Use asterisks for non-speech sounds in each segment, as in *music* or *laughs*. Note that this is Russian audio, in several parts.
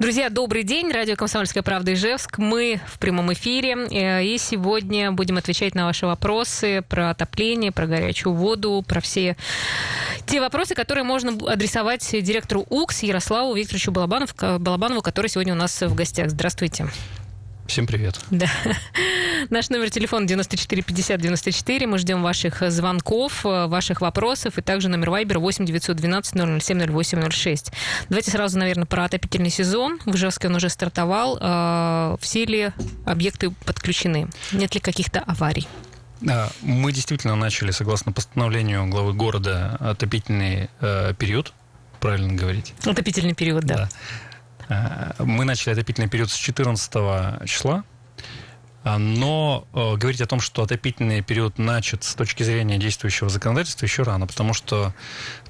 Друзья, добрый день. Радио «Комсомольская правда» Ижевск. Мы в прямом эфире. Э, и сегодня будем отвечать на ваши вопросы про отопление, про горячую воду, про все те вопросы, которые можно адресовать директору УКС Ярославу Викторовичу Балабанову, который сегодня у нас в гостях. Здравствуйте. Всем привет. Да. *laughs* Наш номер телефона 94 50 94. Мы ждем ваших звонков, ваших вопросов, и также номер Вайбер 8 912 007 0806. Давайте сразу, наверное, про отопительный сезон. В Ижевске он уже стартовал. А, все ли объекты подключены? Нет ли каких-то аварий? Мы действительно начали, согласно постановлению главы города, отопительный э, период, правильно говорить? Отопительный период, да. да. Э, мы начали отопительный период с 14 числа, а, но э, говорить о том, что отопительный период начат с точки зрения действующего законодательства еще рано, потому что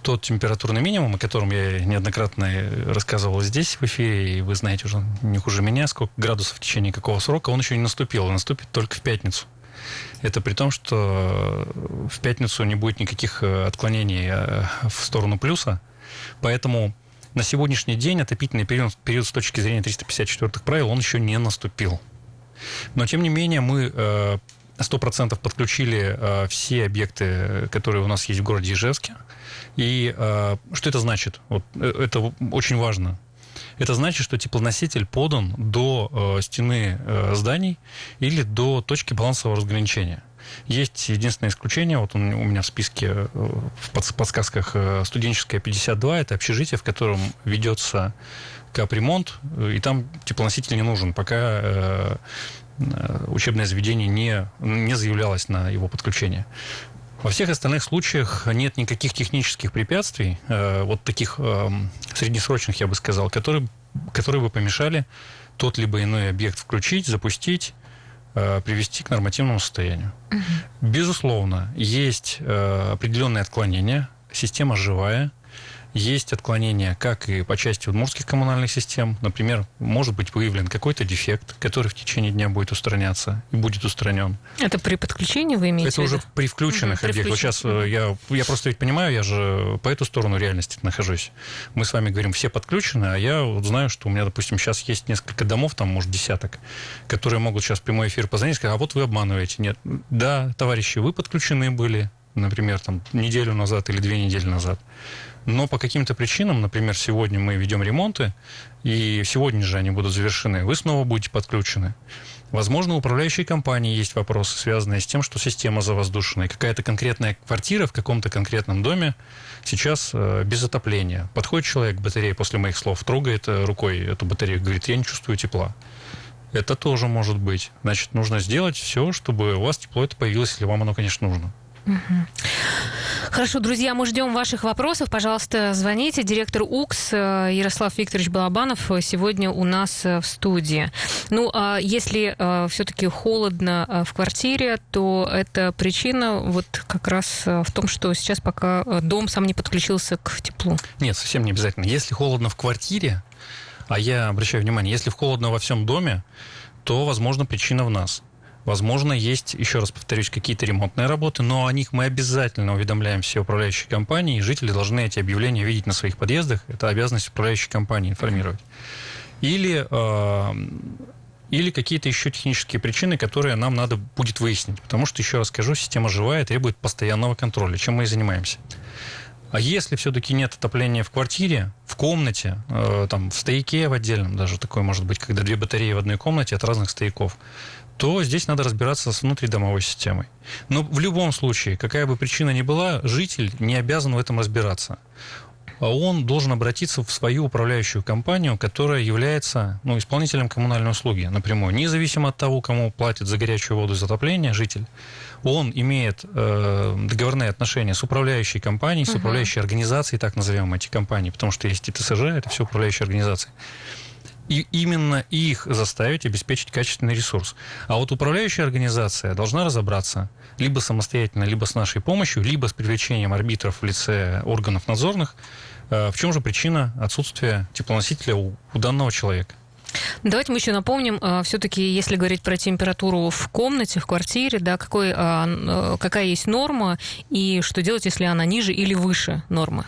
тот температурный минимум, о котором я неоднократно рассказывал здесь в эфире, и вы знаете уже не хуже меня, сколько градусов в течение какого срока, он еще не наступил, он наступит только в пятницу. Это при том, что в пятницу не будет никаких э, отклонений в сторону плюса, поэтому на сегодняшний день отопительный период, период с точки зрения 354 правил, он еще не наступил. Но, тем не менее, мы 100% э, подключили э, все объекты, которые у нас есть в городе Ижевске. И э, что это значит? Вот, это очень важно. Это значит, что теплоноситель подан до стены зданий или до точки балансового разграничения. Есть единственное исключение, вот он у меня в списке, э, в подсказках э, студенческая 52, это общежитие, в котором ведется капремонт, э, и там теплоноситель не нужен, пока учебное заведение не, не заявлялось на его подключение. Во всех остальных случаях нет никаких технических препятствий, вот таких среднесрочных, я бы сказал, которые, которые бы помешали тот либо иной объект включить, запустить Э, привести к нормативному состоянию. Угу. Безусловно, есть э, определенные отклонения, система живая, есть отклонения как и по части удмуртских коммунальных систем. Например, может быть выявлен какой-то дефект, который в течение дня будет устраняться и будет устранен. Это при подключении вы имеете Это уже при включенных угу, объектах. Вот сейчас я, я просто ведь понимаю, я же по эту сторону реальности нахожусь. Мы с вами говорим, все подключены, а я вот знаю, что у меня, допустим, сейчас есть несколько домов, там, может, десяток, которые могут сейчас в прямой эфир позвонить и сказать, а вот вы обманываете. Нет, да, товарищи, вы подключены были, например, там, неделю назад или две недели назад. Но по каким-то причинам, например, сегодня мы ведем ремонты, и сегодня же они будут завершены, вы снова будете подключены. Возможно, у управляющей компании есть вопросы, связанные с тем, что система завоздушена, какая-то конкретная квартира в каком-то конкретном доме сейчас э, без отопления. Подходит человек к батарее после моих слов, трогает э, рукой эту батарею, говорит, я не чувствую тепла. Это тоже может быть. Значит, нужно сделать все, чтобы у вас тепло это появилось, если вам оно, конечно, нужно. Хорошо, друзья, мы ждем ваших вопросов. Пожалуйста, звоните. Директор УКС э, Ярослав Викторович Балабанов сегодня у нас э, в студии. Ну, а если э, все-таки холодно в квартире, то это причина вот как раз в том, что сейчас пока дом сам не подключился к теплу. Нет, совсем не обязательно. Если холодно в квартире, а я обращаю внимание, если холодно во всем доме, то, возможно, причина в нас. Возможно, есть, еще раз повторюсь, какие-то ремонтные работы, но о них мы обязательно уведомляем все управляющие компании, и жители должны эти объявления видеть на своих подъездах. Это обязанность управляющей компании информировать. Или, э, или какие-то еще технические причины, которые нам надо будет выяснить. Потому что, еще раз скажу, система живая, требует постоянного контроля, чем мы и занимаемся. А если все-таки нет отопления в квартире, в комнате, э, там, в стояке в отдельном даже такое может быть, когда две батареи в одной комнате от разных стояков, то здесь надо разбираться с внутридомовой системой. Но в любом случае, какая бы причина ни была, житель не обязан в этом разбираться. А он должен обратиться в свою управляющую компанию, которая является ну, исполнителем коммунальной услуги напрямую. Независимо от того, кому платит за горячую воду и затопление житель, он имеет э, договорные отношения с управляющей компанией, с управляющей организацией, так назовем эти компании, потому что есть и ТСЖ, это все управляющие организации и именно их заставить обеспечить качественный ресурс. А вот управляющая организация должна разобраться либо самостоятельно, либо с нашей помощью, либо с привлечением арбитров в лице органов надзорных, э, в чем же причина отсутствия теплоносителя у, у данного человека. Давайте мы еще напомним, э, все-таки, если говорить про температуру в комнате, в квартире, да, какой, э, какая есть норма и что делать, если она ниже или выше нормы?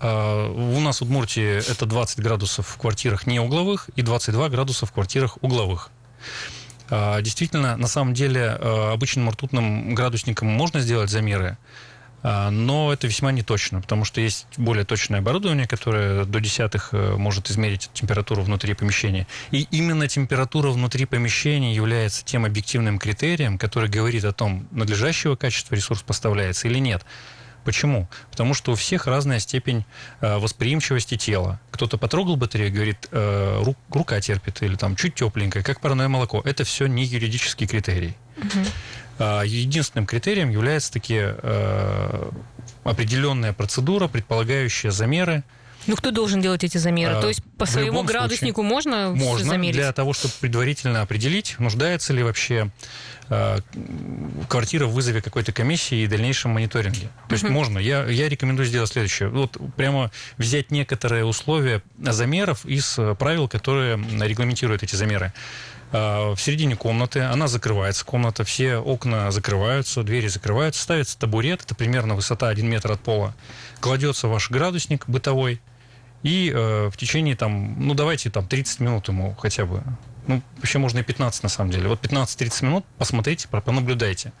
У нас в Удмуртии это 20 градусов в квартирах не угловых и 22 градуса в квартирах угловых. Действительно, на самом деле, обычным ртутным градусником можно сделать замеры, а, но это весьма неточно, потому что есть более точное оборудование, которое до десятых э, может измерить температуру внутри помещения. И именно температура внутри помещения является тем объективным критерием, который говорит о том, надлежащего качества ресурс поставляется или нет. Почему? Потому что у всех разная степень э, восприимчивости тела. Кто-то потрогал батарею, говорит, э, рука терпит, или там чуть тепленькая, как парное молоко. Это все не юридический критерий. Угу. Единственным критерием является такие э, определенная процедура, предполагающая замеры. Ну, кто должен делать эти замеры? А, То есть по своему градуснику случае, можно, можно замерить? для того, чтобы предварительно определить, нуждается ли вообще э, квартира в вызове какой-то комиссии и дальнейшем мониторинге. То есть uh-huh. можно. Я, я рекомендую сделать следующее. Вот прямо взять некоторые условия замеров из правил, которые регламентируют эти замеры. А, в середине комнаты, она закрывается, комната, все окна закрываются, двери закрываются, ставится табурет, это примерно высота 1 метр от пола, кладется ваш градусник бытовой, и э, в течение там, ну давайте там 30 минут ему хотя бы, ну вообще можно и 15 на самом деле, вот 15-30 минут посмотрите, понаблюдайте.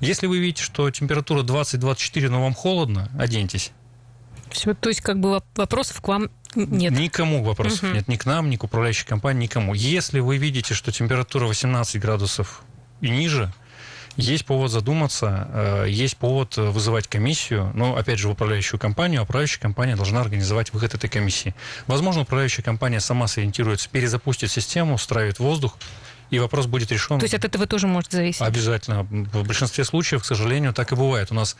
Если вы видите, что температура 20-24, но вам холодно, оденьтесь. Все, то есть как бы вопросов к вам нет. Никому вопросов угу. нет, ни к нам, ни к управляющей компании, никому. Если вы видите, что температура 18 градусов и ниже, есть повод задуматься, э, есть повод вызывать комиссию, но, опять же, в управляющую компанию, управляющая компания должна организовать выход этой комиссии. Возможно, управляющая компания сама сориентируется, перезапустит систему, устраивает воздух, и вопрос будет решен. То есть от этого тоже может зависеть? Обязательно. В большинстве случаев, к сожалению, так и бывает. У нас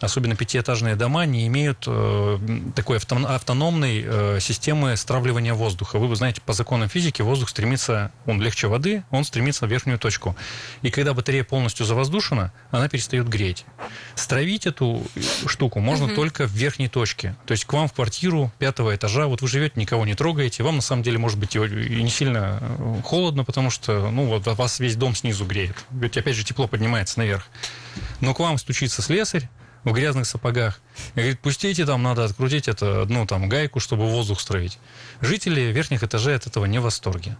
особенно пятиэтажные дома, не имеют э, такой автономной э, системы стравливания воздуха. Вы, вы знаете, по законам физики воздух стремится, он легче воды, он стремится в верхнюю точку. И когда батарея полностью завоздушена, она перестает греть. Стравить эту штуку можно угу. только в верхней точке. То есть к вам в квартиру пятого этажа, вот вы живете, никого не трогаете, вам на самом деле может быть и не сильно э, холодно, потому что ну, вот вас весь дом снизу греет. Ведь опять же тепло поднимается наверх. Но к вам стучится слесарь, в грязных сапогах. И говорит, пустите, там надо открутить это, одну там гайку, чтобы воздух строить. Жители верхних этажей от этого не в восторге.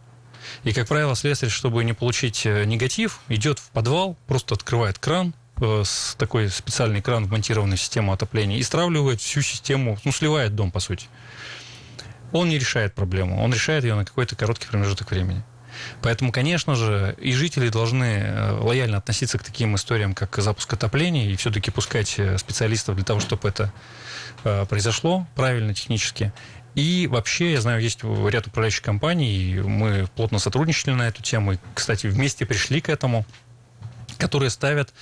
И, как правило, слесарь, чтобы не получить э, негатив, идет в подвал, просто открывает кран, э, с такой специальный кран, вмонтированный в систему отопления, и стравливает всю систему, ну, сливает дом, по сути. Он не решает проблему, он решает ее на какой-то короткий промежуток времени. Поэтому, конечно же, и жители должны э, лояльно относиться к таким историям, как запуск отопления, и все-таки пускать э, специалистов для того, чтобы это э, произошло правильно, технически. И вообще, я знаю, есть ряд управляющих компаний, и мы плотно сотрудничали на эту тему, и, кстати, вместе пришли к этому, которые ставят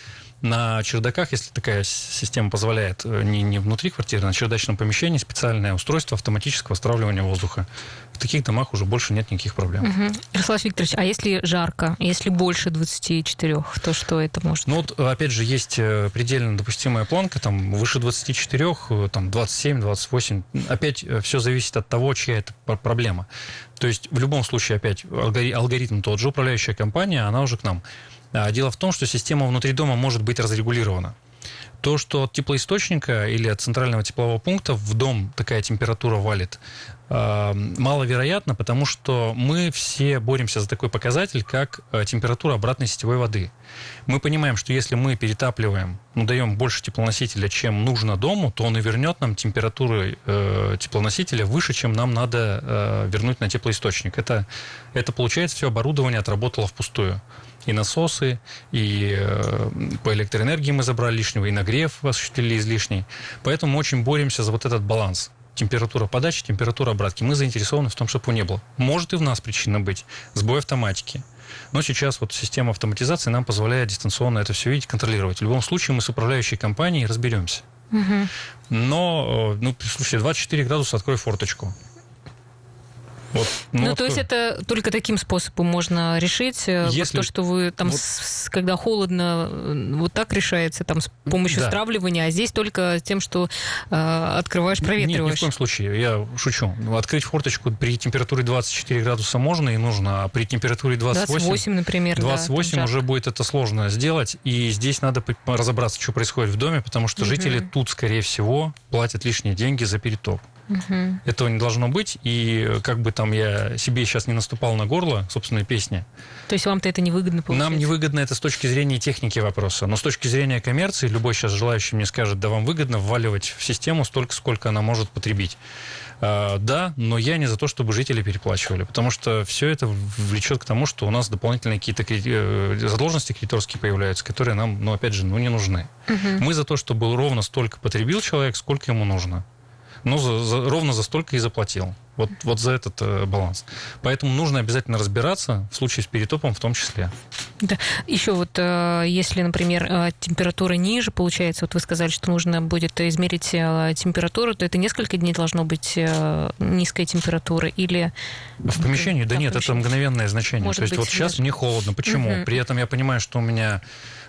на чердаках, если такая система позволяет, э, не, не внутри квартиры, а на чердачном помещении специальное устройство автоматического стравливания воздуха. В таких домах уже больше нет никаких проблем. Угу. Ярослав Викторович, а если жарко, если больше 24, то что это может? Ну вот, опять же, есть э, предельно допустимая планка, там, выше 24, э, там, 27, 28. Опять все зависит от того, чья это проблема. То есть, в любом случае, опять, алгоритм тот же, управляющая компания, она уже к нам. Дело в том, что система внутри дома может быть разрегулирована. То, что от теплоисточника или от центрального теплового пункта в дом такая температура валит, а, маловероятно, потому что мы все боремся за такой показатель, как э, температура обратной сетевой воды. Мы понимаем, что если мы перетапливаем, ну, даем больше теплоносителя, чем нужно дому, то он и вернет нам температуру э, теплоносителя выше, чем нам надо э, вернуть на теплоисточник. Это, это получается, все оборудование отработало впустую и насосы, и э, по электроэнергии мы забрали лишнего, и нагрев осуществили излишний. Поэтому мы очень боремся за вот этот баланс температура подачи, температура обратки. Мы заинтересованы в том, чтобы его не было. Может и в нас причина быть. Сбой автоматики. Но сейчас вот система автоматизации нам позволяет дистанционно это все видеть, контролировать. В любом случае мы с управляющей компанией разберемся. Угу. Но, э, ну, слушайте, 24 градуса, открой форточку. Вот, ну, ну вот то есть это только таким способом можно решить, э, Если... то, что вы там, вот... с, когда холодно, э, вот так решается, там с помощью да. стравливания, а здесь только тем, что э, открываешь, проветриваешь. Нет, ни в коем случае, я шучу. Открыть форточку при температуре 24 градуса можно и нужно, а при температуре 28, 28 например, 28 да, уже будет это сложно сделать, и здесь надо разобраться, что происходит в доме, потому что угу. жители тут, скорее всего, платят лишние деньги за перетоп. Угу. Этого не должно быть, и как бы там я себе сейчас не наступал на горло собственной песни. То есть вам-то это невыгодно получается? Нам невыгодно это с точки зрения техники вопроса, но с точки зрения коммерции любой сейчас желающий мне скажет, да вам выгодно вваливать в систему столько, сколько она может потребить. А, да, но я не за то, чтобы жители переплачивали, потому что все это влечет к тому, что у нас дополнительные какие-то э, задолженности кредиторские появляются, которые нам, ну, опять же, ну, не нужны. Угу. Мы за то, чтобы ровно столько потребил человек, сколько ему нужно ну, за, за, ровно за столько и заплатил. Вот, вот за этот э, баланс. Поэтому нужно обязательно разбираться, в случае с перетопом в том числе. Да. Еще вот, э, если, например, э, температура ниже, получается, вот вы сказали, что нужно будет измерить э, температуру, то это несколько дней должно быть э, низкая температура или... В помещении? Да, да нет, это мгновенное значение. Может то есть вот сейчас мне холодно. Почему? Угу. При этом я понимаю, что у меня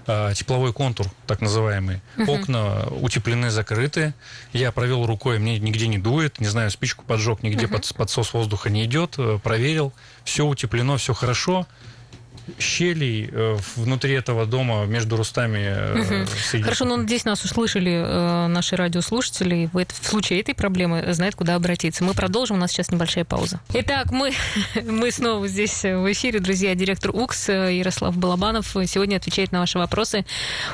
Э, тепловой контур, так называемый. Угу. Окна утеплены, закрыты. Я провел рукой, мне нигде не дует, не знаю, спичку поджег, нигде угу. под, подсос воздуха не идет. Э, проверил, все утеплено, все хорошо щелей э, внутри этого дома между рустами. Угу. Хорошо, но надеюсь, нас услышали э, наши радиослушатели. В, в случае этой проблемы знают, куда обратиться. Мы продолжим, у нас сейчас небольшая пауза. Итак, мы, *laughs* мы снова здесь в эфире, друзья. Директор УКС Ярослав Балабанов сегодня отвечает на ваши вопросы.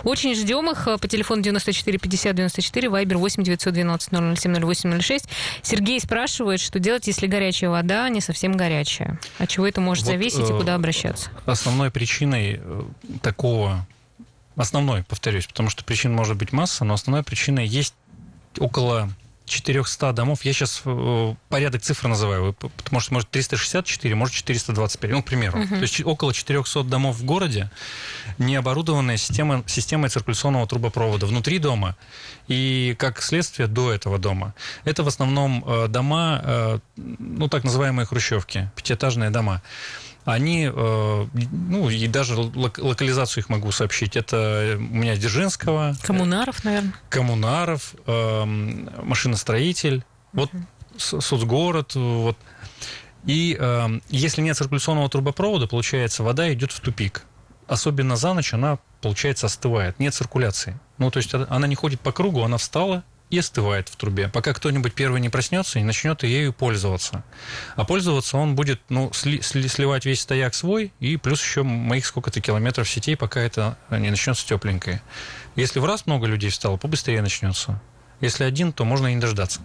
Очень ждем их по телефону 94 50 94, вайбер 8 912 007 0806. Сергей спрашивает, что делать, если горячая вода не совсем горячая? От чего это может вот, зависеть и куда обращаться? Основной причиной э, такого, основной, повторюсь, потому что причин может быть масса, но основной причиной есть около 400 домов, я сейчас э, порядок цифр называю, потому что может 364, может 425, ну, к примеру. Uh-huh. То есть около 400 домов в городе не оборудованная система, системой циркуляционного трубопровода внутри дома и, как следствие, до этого дома. Это в основном э, дома, ну, так называемые хрущевки, пятиэтажные дома они, э, ну, и даже локализацию их могу сообщить. Это у меня Дзержинского. Коммунаров, наверное. Коммунаров, эм, машиностроитель, вот соцгород, вот. И эм, если нет циркуляционного трубопровода, получается, вода идет в тупик. Особенно за ночь она, получается, остывает. Нет циркуляции. Ну, то есть она не ходит по кругу, она встала, и остывает в трубе, пока кто-нибудь первый не проснется и начнет ею пользоваться. А пользоваться он будет ну, сли, сли, сливать весь стояк свой и плюс еще моих сколько-то километров сетей, пока это не начнется тепленькое. Если в раз много людей встало, побыстрее начнется. Если один, то можно и не дождаться.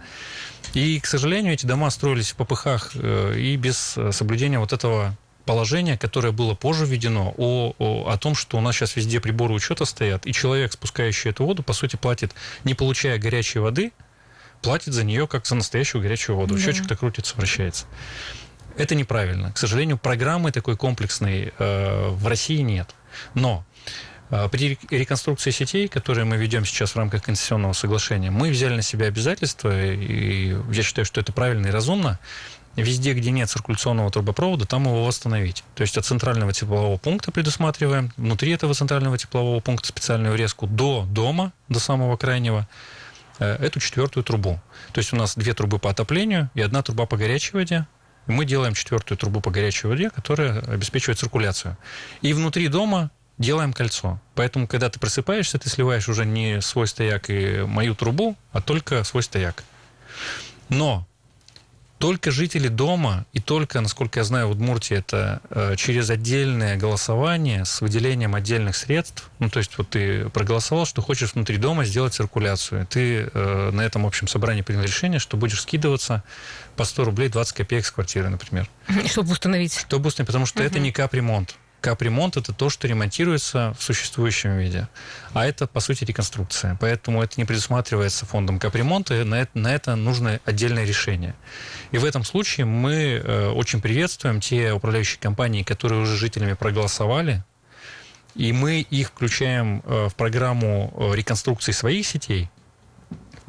И, к сожалению, эти дома строились в попыхах э, и без э, соблюдения вот этого положение, которое было позже введено, о, о, о том, что у нас сейчас везде приборы учета стоят, и человек, спускающий эту воду, по сути, платит, не получая горячей воды, платит за нее как за настоящую горячую воду. Да. Счетчик-то крутится, вращается. Это неправильно. К сожалению, программы такой комплексной э, в России нет. Но э, при реконструкции сетей, которые мы ведем сейчас в рамках концессионного соглашения, мы взяли на себя обязательства, и я считаю, что это правильно и разумно, Везде, где нет циркуляционного трубопровода, там его восстановить. То есть от центрального теплового пункта предусматриваем, внутри этого центрального теплового пункта специальную резку до дома, до самого крайнего, э, эту четвертую трубу. То есть у нас две трубы по отоплению и одна труба по горячей воде. И мы делаем четвертую трубу по горячей воде, которая обеспечивает циркуляцию. И внутри дома делаем кольцо. Поэтому, когда ты просыпаешься, ты сливаешь уже не свой стояк и мою трубу, а только свой стояк. Но только жители дома и только, насколько я знаю, в Удмуртии это э, через отдельное голосование с выделением отдельных средств. Ну, то есть вот ты проголосовал, что хочешь внутри дома сделать циркуляцию. Ты э, на этом общем собрании принял решение, что будешь скидываться по 100 рублей 20 копеек с квартиры, например. *laughs* Чтобы установить. Чтобы установить, потому что uh-huh. это не капремонт капремонт это то, что ремонтируется в существующем виде. А это, по сути, реконструкция. Поэтому это не предусматривается фондом капремонта, и на это, на это нужно отдельное решение. И в этом случае мы э, очень приветствуем те управляющие компании, которые уже жителями проголосовали, и мы их включаем э, в программу э, реконструкции своих сетей,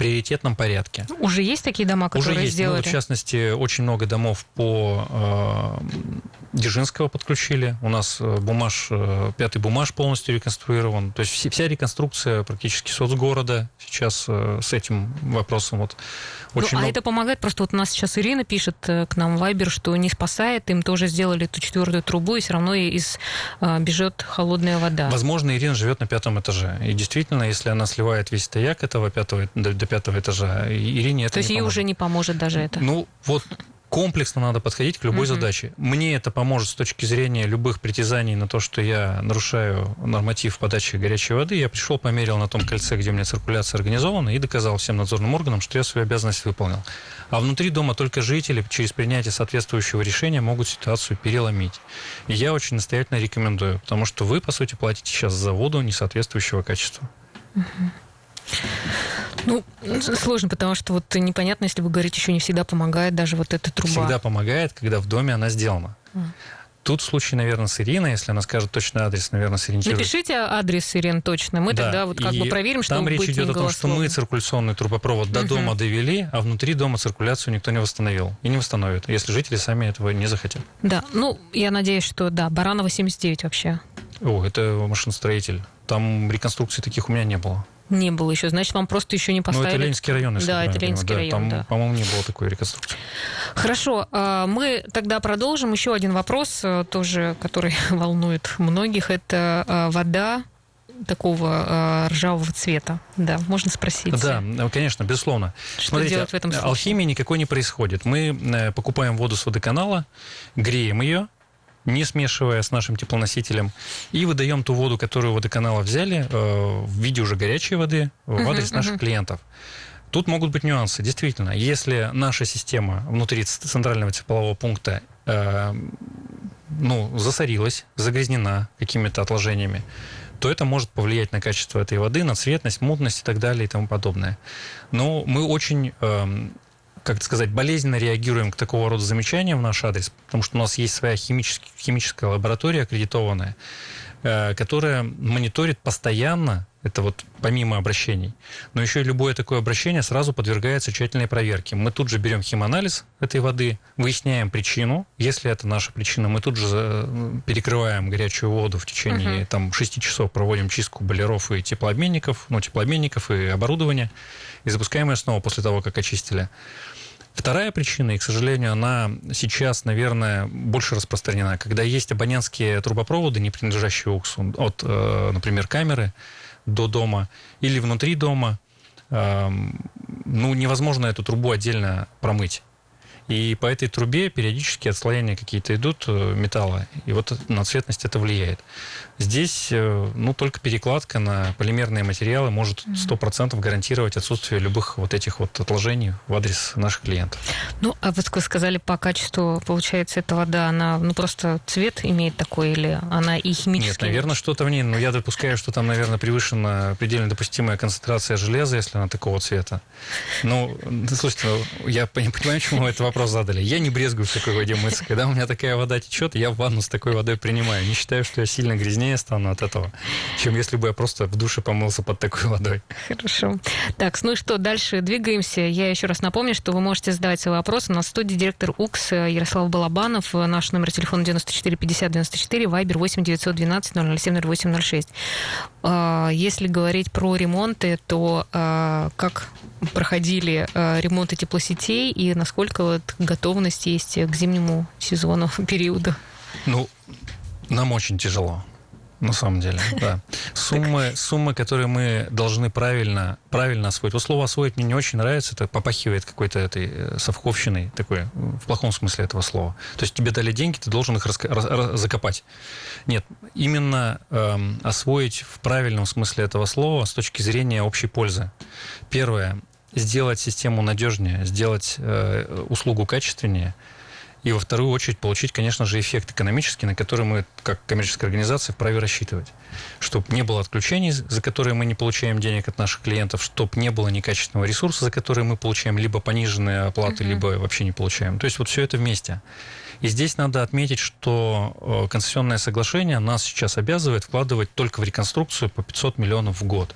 приоритетном порядке. Уже есть такие дома, которые Уже есть. сделали? Ну, в частности, очень много домов по Дзержинского подключили. У нас э, бумаж, э, пятый бумаж полностью реконструирован. То есть вся реконструкция практически соцгорода сейчас с этим вопросом. Вот очень ну, а много... это помогает? Просто вот у нас сейчас Ирина пишет к нам в Вайбер, что не спасает. Им тоже сделали эту четвертую трубу, и все равно из бежит холодная вода. Возможно, Ирина живет на пятом этаже. И действительно, если она сливает весь стояк этого пятого, до пятого этажа, Ирине это То есть ей уже не поможет даже это? Ну, вот комплексно надо подходить к любой mm-hmm. задаче. Мне это поможет с точки зрения любых притязаний на то, что я нарушаю норматив подачи горячей воды. Я пришел, померил на том кольце, где у меня циркуляция организована, и доказал всем надзорным органам, что я свою обязанность выполнил. А внутри дома только жители через принятие соответствующего решения могут ситуацию переломить. И я очень настоятельно рекомендую, потому что вы, по сути, платите сейчас за воду несоответствующего качества. Mm-hmm. Ну, сложно, потому что вот непонятно, если вы говорите, еще не всегда помогает даже вот эта труба. Всегда помогает, когда в доме она сделана. Mm. Тут случай, наверное, с Ириной, если она скажет точный адрес, наверное, сориентирует. Напишите адрес Ирин точно, мы да, тогда вот как бы проверим, что Там речь идет о том, что мы циркуляционный трубопровод до угу. дома довели, а внутри дома циркуляцию никто не восстановил и не восстановит, если жители сами этого не захотят. Да, ну, я надеюсь, что да, Баранова 79 вообще. О, это машиностроитель. Там реконструкции таких у меня не было. Не было еще. Значит, вам просто еще не поставили. Ну, это Ленинский район, если Да, это Ленинский да, район, там, да. по-моему, не было такой реконструкции. Хорошо. А, мы тогда продолжим. Еще один вопрос, э, тоже, который *laughs* волнует многих. Это а, вода такого а, ржавого цвета. Да, можно спросить. Да, конечно, безусловно. Что Смотрите, делать в этом случае? алхимии никакой не происходит. Мы э, покупаем воду с водоканала, греем ее, не смешивая с нашим теплоносителем, и выдаем ту воду, которую водоканала взяли, э, в виде уже горячей воды в адрес uh-huh, наших uh-huh. клиентов. Тут могут быть нюансы. Действительно, если наша система внутри центрального теплового пункта э, ну, засорилась, загрязнена какими-то отложениями, то это может повлиять на качество этой воды, на цветность, мутность и так далее и тому подобное. Но мы очень э, как сказать, болезненно реагируем к такого рода замечаниям в наш адрес, потому что у нас есть своя химическая лаборатория аккредитованная, э, которая мониторит постоянно, это вот помимо обращений, но еще и любое такое обращение сразу подвергается тщательной проверке. Мы тут же берем химанализ этой воды, выясняем причину. Если это наша причина, мы тут же э, перекрываем горячую воду в течение uh-huh. там, 6 часов, проводим чистку бойлеров и теплообменников, ну, теплообменников и оборудования, и запускаем ее снова после того, как очистили. Вторая причина, и, к сожалению, она сейчас, наверное, больше распространена, когда есть абонентские трубопроводы, не принадлежащие УКСу, от, э, например, камеры до дома или внутри дома, эм, ну, невозможно эту трубу отдельно промыть. И по этой трубе периодически отслоения какие-то идут э, металла, и вот на цветность это влияет. Здесь, э, ну, только перекладка на полимерные материалы может 100% гарантировать отсутствие любых вот этих вот отложений в адрес наших клиентов. Ну, а вы сказали по качеству, получается, эта вода, она, ну, просто цвет имеет такой, или она и химически? Нет, наверное, что-то в ней, но я допускаю, что там, наверное, превышена предельно допустимая концентрация железа, если она такого цвета. Ну, слушайте, ну, я понимаю, почему вы этот вопрос задали. Я не брезгую в такой воде мыться. Когда у меня такая вода течет, я ванну с такой водой принимаю. Не считаю, что я сильно грязнее стану от этого, чем если бы я просто в душе помылся под такой водой. Хорошо. Так, ну что, дальше двигаемся. Я еще раз напомню, что вы можете задавать свои вопросы. На студии директор УКС Ярослав Балабанов. Наш номер телефона 94 50 94, вайбер 8 912 007 0806. Если говорить про ремонты, то а, как проходили а, ремонты теплосетей и насколько вот готовность есть к зимнему сезону *laughs* периоду? Ну, нам очень тяжело на самом деле, да. *laughs* Суммы, суммы, которые мы должны правильно, правильно освоить. Вот слово «освоить» мне не очень нравится, это попахивает какой-то этой э, совковщиной, такой, в плохом смысле этого слова. То есть тебе дали деньги, ты должен их раска- раз- закопать. Нет, именно эм, освоить в правильном смысле этого слова с точки зрения общей пользы. Первое, сделать систему надежнее, сделать э, услугу качественнее – и во вторую очередь получить, конечно же, эффект экономический, на который мы, как коммерческая организация, вправе рассчитывать. Чтобы не было отключений, за которые мы не получаем денег от наших клиентов, чтобы не было некачественного ресурса, за который мы получаем либо пониженные оплаты, uh-huh. либо вообще не получаем. То есть вот все это вместе. И здесь надо отметить, что э, концессионное соглашение нас сейчас обязывает вкладывать только в реконструкцию по 500 миллионов в год.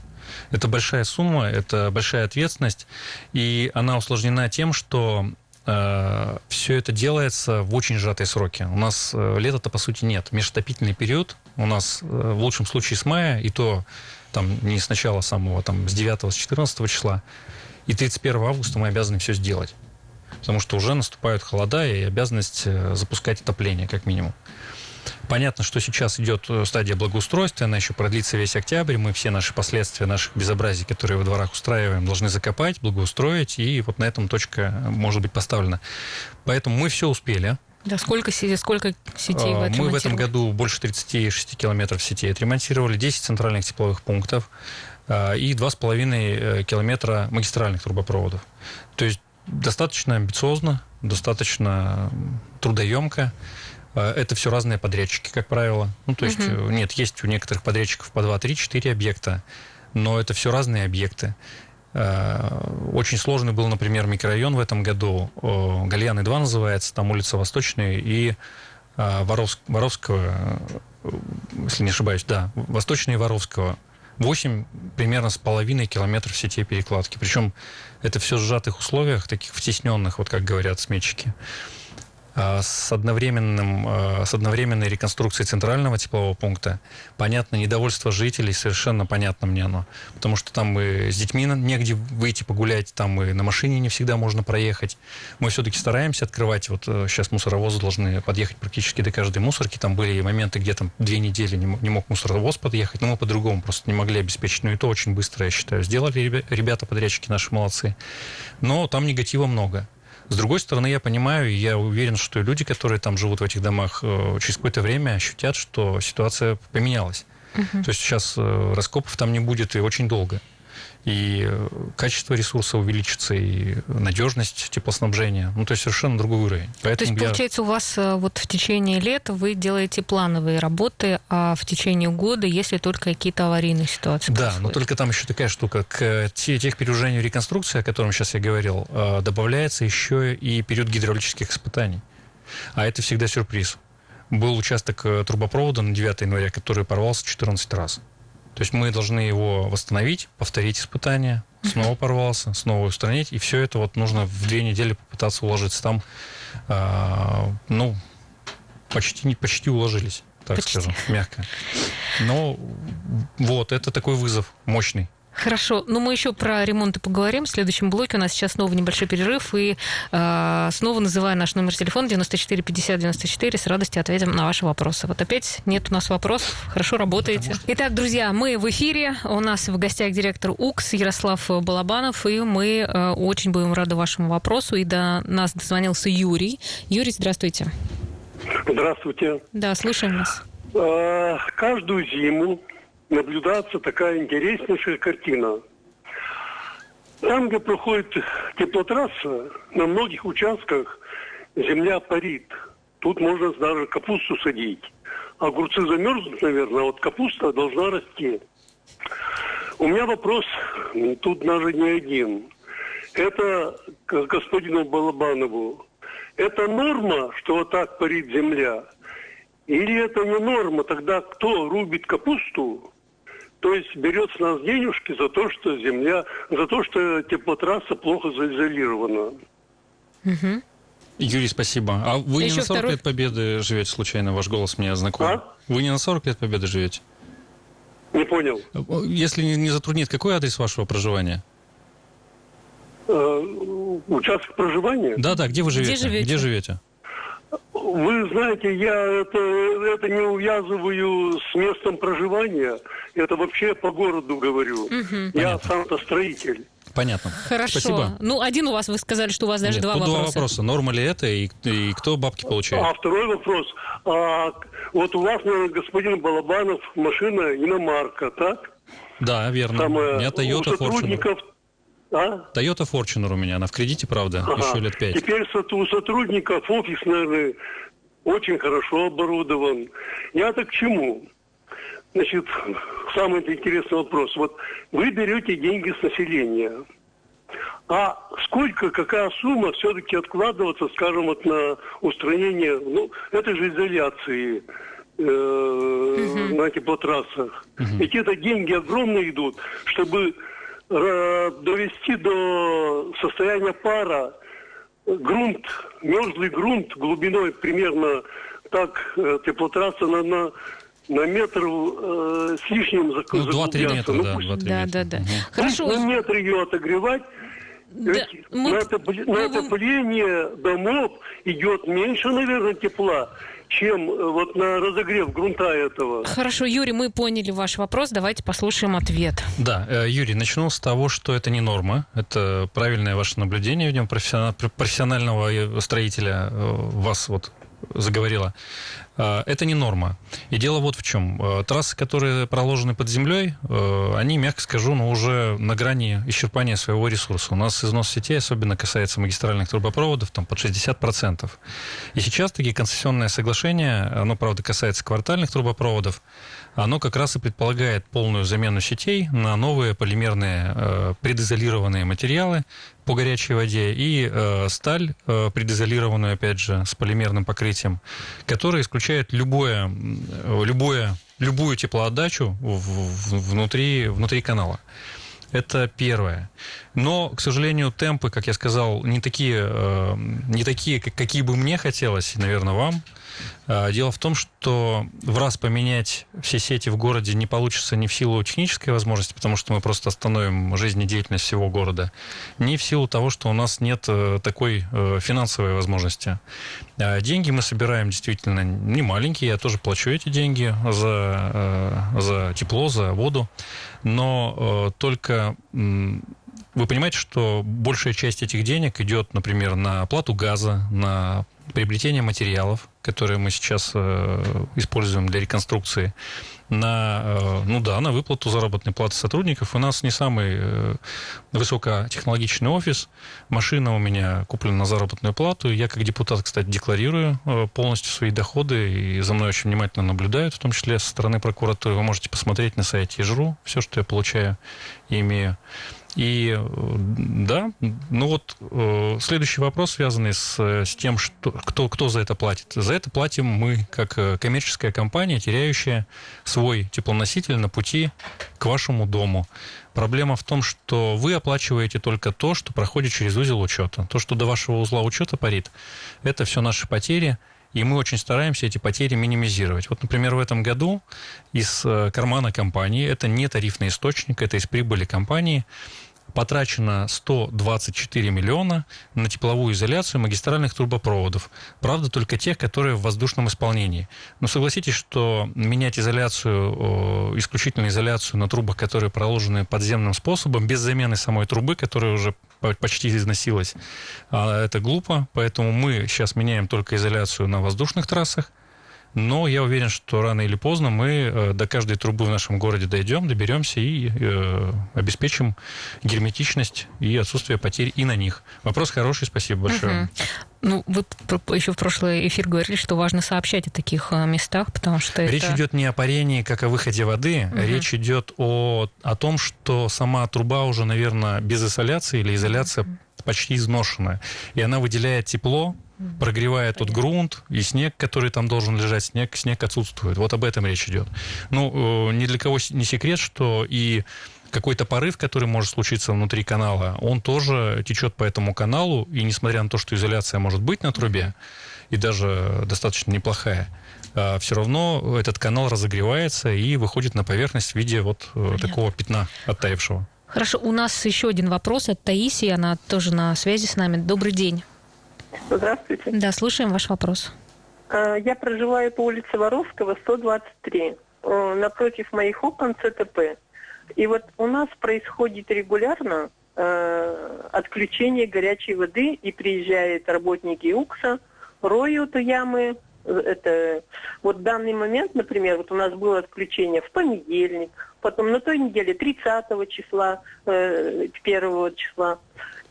Это большая сумма, это большая ответственность, и она усложнена тем, что э, все это делается в очень сжатые сроки. У нас э, лета-то, по сути, нет. Межотопительный период у нас э, в лучшем случае с мая, и то там не с начала самого, там с 9 с 14 числа. И 31 августа мы обязаны все сделать. Потому что уже наступают холода и обязанность э, запускать отопление, как минимум. Понятно, что сейчас идет э, стадия благоустройства, она еще продлится весь октябрь. Мы все наши последствия наших безобразий, которые во дворах устраиваем, должны закопать, благоустроить, и вот на этом точка может быть поставлена. Поэтому мы все успели. Да, сколько, сколько сетей вы а, Мы в этом году больше 36 километров сетей отремонтировали, 10 центральных тепловых пунктов а, и 2,5 э, километра магистральных трубопроводов. То есть достаточно амбициозно, достаточно трудоемко. А, это все разные подрядчики, как правило. Ну, то есть, угу. нет, есть у некоторых подрядчиков по 2, 3, 4 объекта, но это все разные объекты. А, очень сложный был, например, микрорайон в этом году. Гальяны-2 называется, там улица Восточная и Воровск, Воровского, если не ошибаюсь, да, Восточная и Воровского. 8 примерно с половиной километров сетей перекладки. Причем это все в сжатых условиях, таких втесненных, вот как говорят сметчики. А, с, одновременным, а, с одновременной реконструкцией центрального теплового пункта. Понятно, недовольство жителей, совершенно понятно мне оно. Потому что там и с детьми негде выйти погулять, там и на машине не всегда можно проехать. Мы все-таки стараемся открывать. Вот сейчас э, мусоровозы должны подъехать практически до каждой мусорки. Там были моменты, где там две недели не мог, мусоровоз подъехать, но мы по-другому просто не могли обеспечить. Но это очень быстро, я считаю, сделали ребята, подрядчики наши молодцы. Но там негатива много. С другой стороны, я понимаю, и я уверен, что люди, которые там живут в этих домах, э, через какое-то время ощутят, что ситуация поменялась. Угу. То есть сейчас э, раскопов там не будет и очень долго и э, качество ресурса увеличится, и надежность теплоснабжения. Ну, то есть совершенно другой уровень. Поэтому то есть, я... получается, у вас э, вот в течение лета вы делаете плановые работы, а в течение года, если только какие-то аварийные ситуации Да, происходят. но только там еще такая штука. К тех переужению реконструкции, о котором сейчас я говорил, э, добавляется еще и период гидравлических испытаний. А это всегда сюрприз. Был участок трубопровода на 9 января, который порвался 14 раз. То есть мы должны его восстановить, повторить испытания, снова порвался, снова устранить, и все это вот нужно в две недели попытаться уложиться. Там, э, ну, почти, почти уложились, так почти. скажем, мягко. Но вот, это такой вызов мощный. Хорошо, ну мы еще про ремонты поговорим. В следующем блоке у нас сейчас снова небольшой перерыв, и э, снова называю наш номер телефона 94 50 94, с радостью ответим на ваши вопросы. Вот опять нет у нас вопросов, хорошо работаете. Итак, друзья, мы в эфире, у нас в гостях директор УКС Ярослав Балабанов, и мы э, очень будем рады вашему вопросу, и до нас дозвонился Юрий. Юрий, здравствуйте. Здравствуйте. Да, слушаем вас. Э, каждую зиму наблюдаться такая интереснейшая картина. Там, где проходит теплотрасса, на многих участках земля парит. Тут можно даже капусту садить. Огурцы замерзнут, наверное, а вот капуста должна расти. У меня вопрос, тут даже не один. Это к господину Балабанову. Это норма, что вот так парит земля? Или это не норма? Тогда кто рубит капусту, то есть берет с нас денежки за то, что земля, за то, что теплотрасса плохо заизолирована. Угу. Юрий, спасибо. А вы Еще не на 40 второй... лет Победы живете случайно? Ваш голос мне знаком. А? Вы не на 40 лет Победы живете? Не понял. Если не затруднит, какой адрес вашего проживания? Э, участок проживания? Да, да, где вы живете? Где живете? Где живете? Вы знаете, я это, это не увязываю с местом проживания. Это вообще по городу говорю. Угу. Я сам-то строитель. Понятно. Хорошо. Спасибо. Ну, один у вас, вы сказали, что у вас даже Нет, два вопроса. Два вопроса. Норма ли это и, и кто бабки получает? А второй вопрос. А, вот у вас, господин Балабанов, машина иномарка, так? Да, верно. Там, у меня Toyota у сотрудников Fortuner. А? Toyota Fortuner у меня, она в кредите, правда, ага. еще лет пять. Теперь у сотрудников офис, наверное, очень хорошо оборудован. Я так к чему? Значит, самый интересный вопрос. Вот вы берете деньги с населения, а сколько, какая сумма все-таки откладываться, скажем, вот на устранение, ну, этой же изоляции э, угу. на теплотрассах? Угу. Ведь это деньги огромные идут, чтобы довести до состояния пара грунт, мерзлый грунт глубиной примерно так э, теплотрасса на, на на метр э, с лишним зак- Ну, 2-3 метра, Ну, да. пусть 2-3 Да, метра. да, да. Мгм. Хорошо. на метр ее отогревать. Да, Ведь мы- на, мы- на отопление домов идет меньше, наверное, тепла, чем э, вот на разогрев грунта этого. Хорошо, Юрий, мы поняли ваш вопрос. Давайте послушаем ответ. Да, э, Юрий, начну с того, что это не норма. Это правильное ваше наблюдение, видимо, профессиона- профессионального э, строителя вас вот заговорила. Э, Это не норма. И дело вот в чем. Э, Трассы, которые проложены под землей, э, они, мягко скажу, ну, уже на грани исчерпания своего ресурса. У нас износ сетей особенно касается магистральных трубопроводов, там под 60%. И сейчас такие концессионное соглашение, оно, правда, касается квартальных трубопроводов, оно как раз и предполагает полную замену сетей на новые полимерные э, предизолированные материалы по горячей воде и э, сталь э, предизолированную, опять же, с полимерным покрытием, которая исключает любое, э, любое, любую теплоотдачу в- в- внутри, внутри канала. Это первое. Но, к сожалению, темпы, как я сказал, не такие, э, не такие, как- какие бы мне хотелось, наверное, вам. Э, Дело в том, что в раз поменять все сети в городе не получится ни в силу технической возможности, потому что мы просто остановим жизнедеятельность всего города, ни в силу того, что у нас нет э, такой э, финансовой возможности. Деньги мы собираем действительно не маленькие, я тоже плачу эти деньги за, за тепло, за воду, но только вы понимаете, что большая часть этих денег идет, например, на оплату газа, на приобретение материалов, которые мы сейчас э, используем для реконструкции, на, э, ну да, на выплату заработной платы сотрудников. У нас не самый э, высокотехнологичный офис. Машина у меня куплена на заработную плату. Я как депутат, кстати, декларирую э, полностью свои доходы и за мной очень внимательно наблюдают, в том числе со стороны прокуратуры. Вы можете посмотреть на сайте ЕЖРУ все, что я получаю и имею. И э, да, ну вот э, следующий вопрос, связанный с, э, с тем, что, кто, кто за это платит. За это платим мы, как э, коммерческая компания, теряющая свой теплоноситель на пути к вашему дому. Проблема в том, что вы оплачиваете только то, что проходит через узел учета. То, что до вашего узла учета парит, это все наши потери, и мы очень стараемся эти потери минимизировать. Вот, например, в этом году из кармана компании, это не тарифный источник, это из прибыли компании, потрачено 124 миллиона на тепловую изоляцию магистральных трубопроводов. Правда, только тех, которые в воздушном исполнении. Но согласитесь, что менять изоляцию, исключительно изоляцию на трубах, которые проложены подземным способом, без замены самой трубы, которая уже почти износилась, а, это глупо. Поэтому мы сейчас меняем только изоляцию на воздушных трассах. Но я уверен, что рано или поздно мы э, до каждой трубы в нашем городе дойдем, доберемся и э, обеспечим герметичность и отсутствие потерь и на них. Вопрос хороший, спасибо большое. Угу. Ну, вы еще в прошлый эфир говорили, что важно сообщать о таких э, местах, потому что Речь это... идет не о парении, как о выходе воды, угу. речь идет о, о том, что сама труба уже, наверное, без изоляции или изоляция угу. почти изношенная, и она выделяет тепло, прогревает тот грунт и снег, который там должен лежать, снег, снег отсутствует. Вот об этом речь идет. Ну, ни для кого не секрет, что и какой-то порыв, который может случиться внутри канала, он тоже течет по этому каналу, и несмотря на то, что изоляция может быть на трубе, и даже достаточно неплохая, все равно этот канал разогревается и выходит на поверхность в виде вот Понятно. такого пятна оттаившего. Хорошо, у нас еще один вопрос от Таисии, она тоже на связи с нами. Добрый день. Здравствуйте. Да, слушаем ваш вопрос. Я проживаю по улице Воровского, 123, напротив моих окон ЦТП. И вот у нас происходит регулярно э, отключение горячей воды, и приезжают работники УКСа, роют ямы. Это вот в данный момент, например, вот у нас было отключение в понедельник, потом на той неделе 30 числа, э, 1 числа.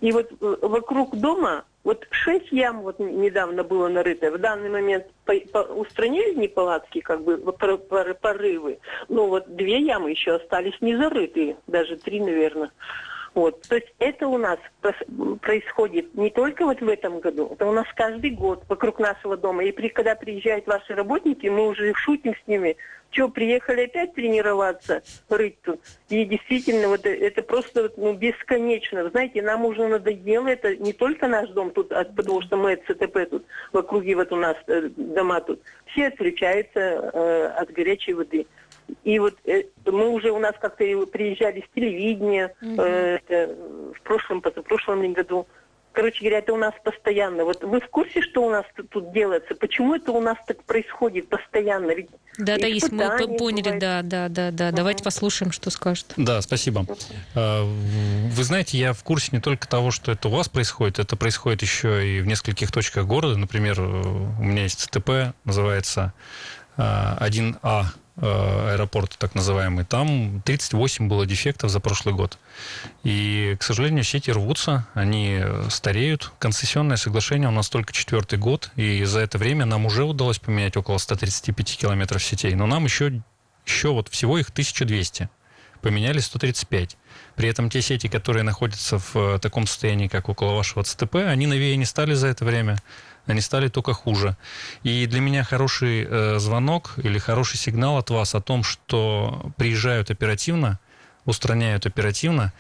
И вот вокруг дома вот шесть ям вот недавно было нарыто. В данный момент по, по, устранили неполадки, как бы пор, пор, порывы. Но вот две ямы еще остались не зарытые, даже три, наверное. Вот. То есть это у нас происходит не только вот в этом году, это у нас каждый год вокруг нашего дома. И при, когда приезжают ваши работники, мы уже шутим с ними, что, приехали опять тренироваться, рыть тут. И действительно, вот это просто ну, бесконечно. Знаете, нам уже надоело это не только наш дом тут, а, потому что мы ЦТП тут, в округе вот у нас э, дома тут. Все отключаются э, от горячей воды. И вот э, мы уже у нас как-то приезжали с телевидения угу. э, это, в прошлом, позапрошлом году. Короче говоря, это у нас постоянно. Вот вы в курсе, что у нас тут, тут делается? Почему это у нас так происходит постоянно? Ведь да, да, есть, мы поняли, бывает. да, да, да, да. Угу. Давайте послушаем, что скажет. Да, спасибо. А, вы знаете, я в курсе не только того, что это у вас происходит, это происходит еще и в нескольких точках города. Например, у меня есть ЦТП, называется 1А а Э, аэропорт так называемый, там 38 было дефектов за прошлый год. И, к сожалению, сети рвутся, они стареют. Концессионное соглашение у нас только четвертый год, и за это время нам уже удалось поменять около 135 километров сетей, но нам еще, еще вот всего их 1200 поменяли 135. При этом те сети, которые находятся в э, таком состоянии, как около вашего ЦТП, они новее не стали за это время они стали только хуже. И для меня хороший э, звонок или хороший сигнал от вас о том, что приезжают оперативно, устраняют оперативно,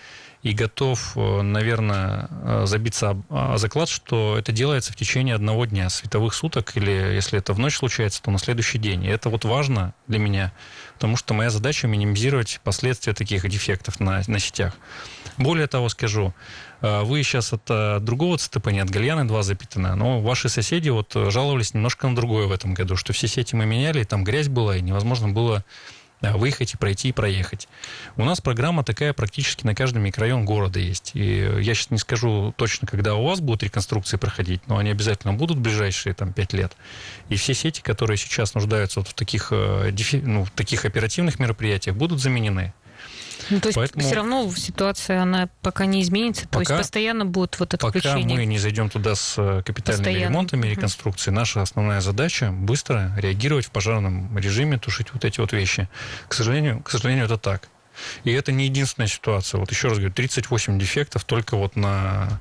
и готов, э, наверное, э, забиться о заклад, что это делается в течение одного дня, световых суток, или если это в ночь случается, то на следующий день. И это вот важно для меня, потому что моя задача минимизировать последствия таких дефектов на, на сетях. Более того, скажу, э, вы сейчас от другого ЦТП, не от Гальяны 2 запитано, но ваши соседи вот жаловались немножко на другое в этом году, что все сети мы меняли, и там грязь была, и невозможно было выехать и пройти и проехать. У нас программа такая практически на каждом микрорайон города есть. И я сейчас не скажу точно, когда у вас будут реконструкции проходить, но они обязательно будут в ближайшие там, 5 лет. И все сети, которые сейчас нуждаются вот в таких, э, ну, таких оперативных мероприятиях, будут заменены. Ну, то есть Поэтому все равно ситуация, она пока не изменится, пока, то есть постоянно будет вот отключение. Пока мы не зайдем туда с э, капитальными постоянно. ремонтами, реконструкцией, наша основная задача быстро реагировать в пожарном режиме, тушить вот эти вот вещи. К сожалению, к сожалению, это так. И это не единственная ситуация. Вот еще раз говорю, 38 дефектов только вот на,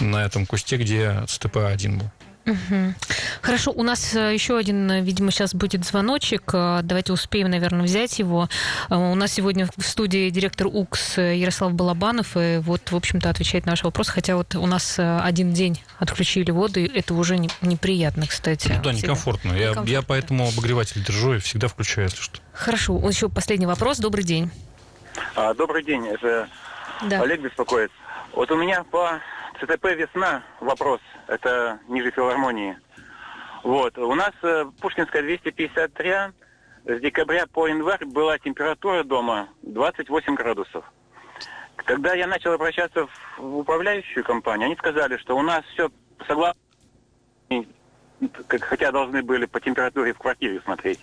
на этом кусте, где СТП-1 был. Угу. Хорошо, у нас э, еще один, э, видимо, сейчас будет звоночек. Э, давайте успеем, наверное, взять его. У нас сегодня в студии директор УКС Ярослав Балабанов, и вот, в общем-то, отвечает на наш вопрос. Хотя вот у нас один день отключили воду, и это уже неприятно, кстати. Ну да, некомфортно. Я, некомфортно. я поэтому обогреватель держу и всегда включаю, если что. Хорошо, еще последний вопрос. Добрый день. А, добрый день, это да. Олег беспокоит. Вот у меня по ЦТП «Весна» вопрос. Это ниже филармонии. Вот. У нас э, Пушкинская 253 с декабря по январь была температура дома 28 градусов. Когда я начал обращаться в управляющую компанию, они сказали, что у нас все согласно, хотя должны были по температуре в квартире смотреть.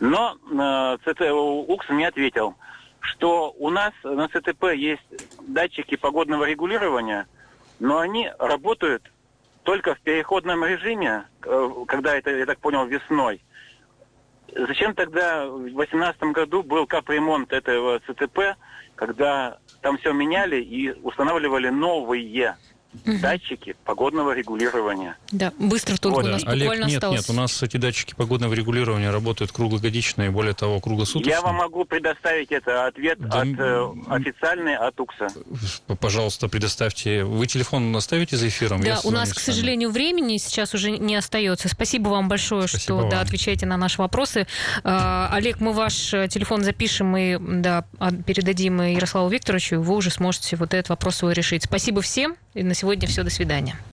Но э, ЦТ УКС мне ответил, что у нас на ЦТП есть датчики погодного регулирования – но они работают только в переходном режиме, э, когда это, я так понял, весной. Зачем тогда в 2018 году был капремонт этого ЦТП, когда там все меняли и устанавливали новые угу. датчики погодного регулирования. Да, быстро только вот. у нас Олег, буквально нет, осталось. Нет, у нас эти датчики погодного регулирования работают круглогодично и более того круглосуточно. Я вам могу предоставить это ответ да, от, э, официальный от УКСа. Пожалуйста, предоставьте. Вы телефон оставите за эфиром? Да, у нас, к сожалению, времени сейчас уже не остается. Спасибо вам большое, Спасибо что вам. Да, отвечаете на наши вопросы. А, Олег, мы ваш э, телефон запишем и да, передадим Ярославу Викторовичу. Вы уже сможете вот этот вопрос свой решить. Спасибо всем. И на сегодня все. До свидания.